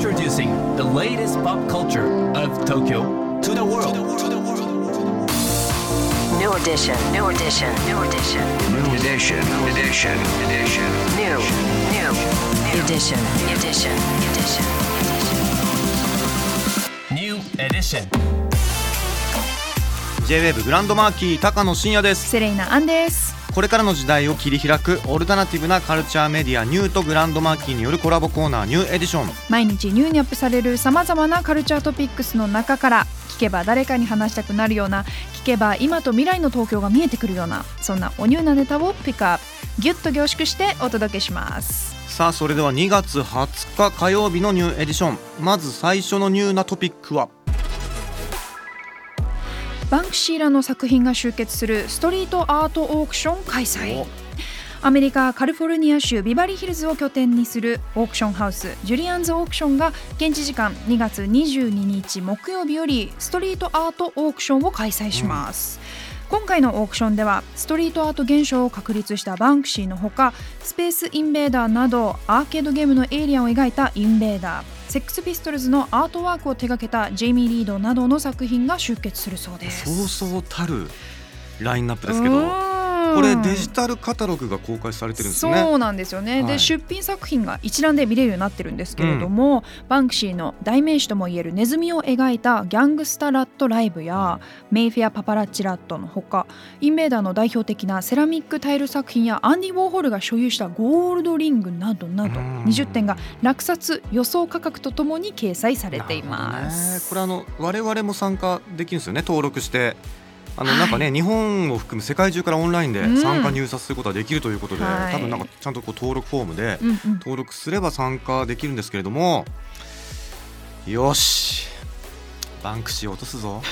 Introducing the latest pop culture of Tokyo to the world. New edition. New edition. New edition. New edition. Edition. Edition. New. New. Edition. Edition. Edition. New edition. J-WAVE グランドマーキー高野真也ですセレイナアンですこれからの時代を切り開くオルタナティブなカルチャーメディアニューとグランドマーキーによるコラボコーナーニューエディション。毎日ニューにアップされるさまざまなカルチャートピックスの中から聞けば誰かに話したくなるような聞けば今と未来の東京が見えてくるようなそんなおニューなネタをピックアップギュッと凝縮してお届けします。さあそれでは2月20日火曜日のニューエディション。まず最初のニューなトピックはバンクシーらの作品が集結するストリートアートオークション開催。アメリカカリフォルニア州ビバリーヒルズを拠点にするオークションハウスジュリアンズオークションが現地時間2月22日木曜日よりストリートアートオークションを開催します、今回のオークションではストリートアート現象を確立したバンクシーのほかスペースインベーダーなどアーケードゲームのエイリアンを描いたインベーダーセックスピストルズのアートワークを手掛けたジェイミー・リードなどの作品が集結するそうです。そうそうたるラインナップですけうどこれデジタルカタログが公開されてるんですね。そうなんですよね、はい。で出品作品が一覧で見れるようになってるんですけれども、バンクシーの代名詞ともいえるネズミを描いたギャングスタラットライブやメイフェアパパラッチラットのほかインベーダーの代表的なセラミックタイル作品やアンディ・ウォーホルが所有したゴールドリングなどなどうん。20点が落札予想価格とともに掲載されていまなるほどね。す。これあの我々も参加できるんですよね。登録してあのはいなんかね、日本を含む世界中からオンラインでうん。参加入札することができるということで、はい。多分なんかちゃんとこう登録フォームでうんうん。登録すれば参加できるんですけれどもよし。バンクシー落とすぞ。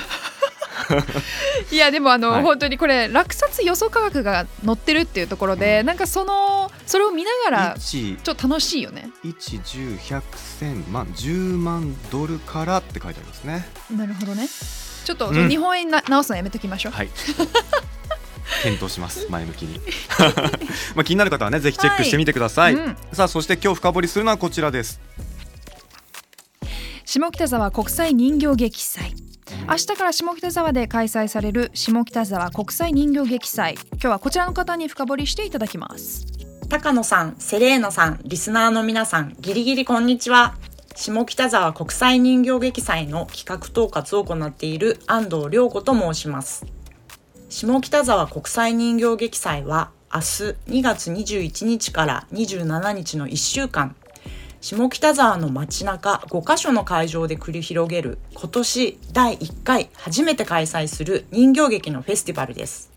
いやでもあの、はい。本当にこれ落札予想価格が載ってるっていうところで、なんかそのそれを見ながら1ちょっと楽しいよね。1、10、100、1000万、10万ドルからって書いてありますね。なるほどね。ちょっと、日本円な直すのやめときましょう。はい。検討します。前向きに。まあ気になる方はね、ぜひチェックしてみてください。うんさあ、そして今日深掘りするのはこちらです。下北沢国際人形劇祭。明日から下北沢で開催される下北沢国際人形劇祭。今日はこちらの方に深掘りしていただきます。高野さん、セレーノさん、リスナーの皆さん、ギリギリこんにちは。下北沢国際人形劇祭の企画統括を行っている安藤涼子と申します。下北沢国際人形劇祭は明日2月21日から27日の1週間、下北沢の街中5カ所の会場で繰り広げる今年第1回初めて開催する人形劇のフェスティバルです。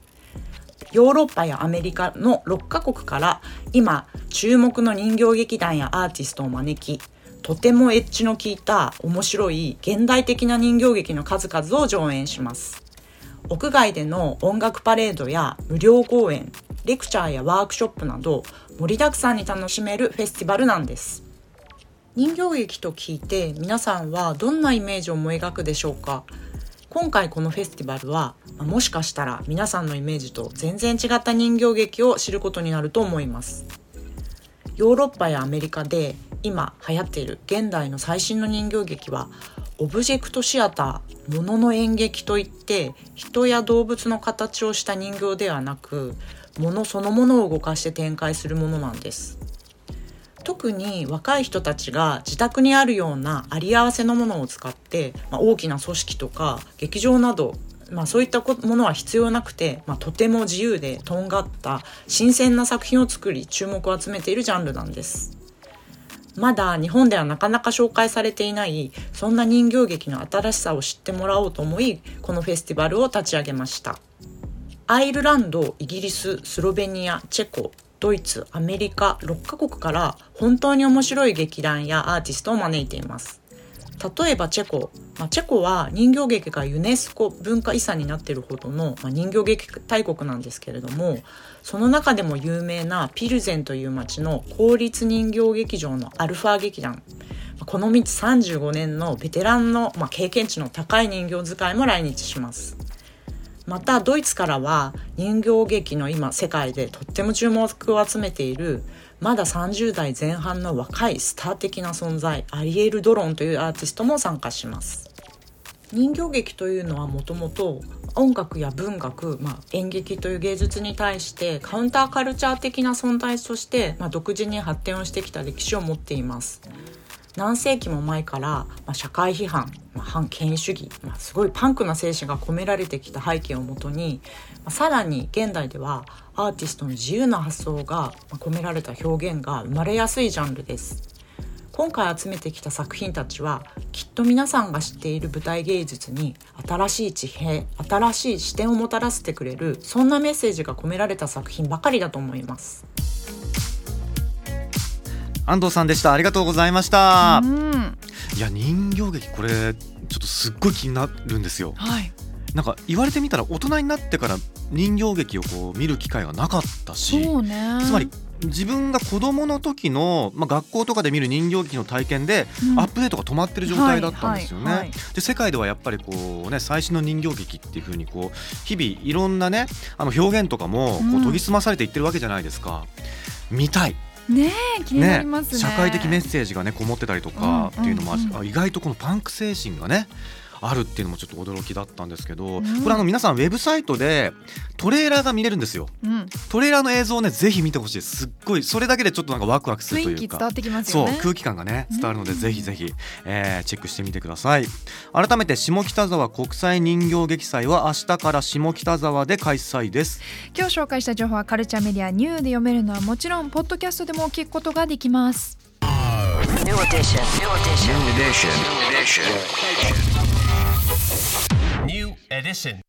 ヨーロッパやアメリカの6カ国から今注目の人形劇団やアーティストを招きとてもエッジの効いた面白い現代的な人形劇の数々を上演します。屋外での音楽パレードや無料公演レクチャーやワークショップなど盛りだくさんに楽しめるフェスティバルなんです。人形劇と聞いて皆さんはどんなイメージを思い描くでしょうか？今回このフェスティバルはもしかしたら皆さんのイメージと全然違った人形劇を知ることになると思います。ヨーロッパやアメリカで今流行っている現代の最新の人形劇はオブジェクトシアターものの演劇といって人や動物の形をした人形ではなくものそのものを動かして展開するものなんです。特に若い人たちが自宅にあるようなあり合わせのものを使って、まあ、大きな組織とか劇場など、まあ、そういったものは必要なくて、まあ、とても自由でとんがった新鮮な作品を作り注目を集めているジャンルなんです。まだ日本ではなかなか紹介されていないそんな人形劇の新しさを知ってもらおうと思いこのフェスティバルを立ち上げましたアイルランドイギリススロベニアチェコドイツアメリカ6カ国から本当に面白い劇団やアーティストを招いています例えばチェコ、まあ、チェコは人形劇がユネスコ文化遺産になってるほどの、まあ、人形劇大国なんですけれどもその中でも有名なピルゼンという町の公立人形劇場のアルファ劇団。この道35年のベテランの、まあ、経験値の高い人形使いも来日します。またドイツからは人形劇の今世界でとっても注目を集めているまだ30代前半の若いスター的な存在アリエル・ドロンというアーティストも参加します。人形劇というのはもともと音楽や文学、まあ、演劇という芸術に対してカウンターカルチャー的な存在として、まあ、独自に発展をしてきた歴史を持っています。何世紀も前から、まあ、社会批判、まあ、反権威主義、まあ、すごいパンクな精神が込められてきた背景をもとに、まあ、さらに現代ではアーティストの自由な発想がまあ込められた表現が生まれやすいジャンルです。今回集めてきた作品たちはきっと皆さんが知っている舞台芸術に新しい地平新しい視点をもたらせてくれるそんなメッセージが込められた作品ばかりだと思います。安藤さんでした。ありがとうございました、うん。いや人形劇これちょっとすっごい気になるんですよ。はい。なんか言われてみたら大人になってから人形劇をこう見る機会がなかったしそうね。つまり自分が子供の時の、まあ、学校とかで見る人形劇の体験で、うん。アップデートが止まってる状態だったんですよね。はいはいはいで世界ではやっぱりこうね最新の人形劇っていう風にこう日々いろんなねあの表現とかもこうん。う研ぎ澄まされていってるわけじゃないですか。見たいねえ気になりますね。社会的メッセージがねこもってたりとかっていうのもあるし、うんうん。あ意外とこのパンク精神がねあるっていうのもちょっと驚きだったんですけど、うんこれあの皆さんウェブサイトでトレーラーが見れるんですよ。うんトレーラーの映像をねぜひ見てほしいですすっごいそれだけでちょっとなんかワクワクするというか気伝わってきますそう空気感がねうん伝わるのでぜひぜひ、えーチェックしてみてください改めて下北沢国際人形劇祭は明日から下北沢で開催です今日紹介した情報はカルチャーメディアニューで読めるのはもちろんポッドキャストでも聞くことができます New edition. New edition. New edition. New edition. edition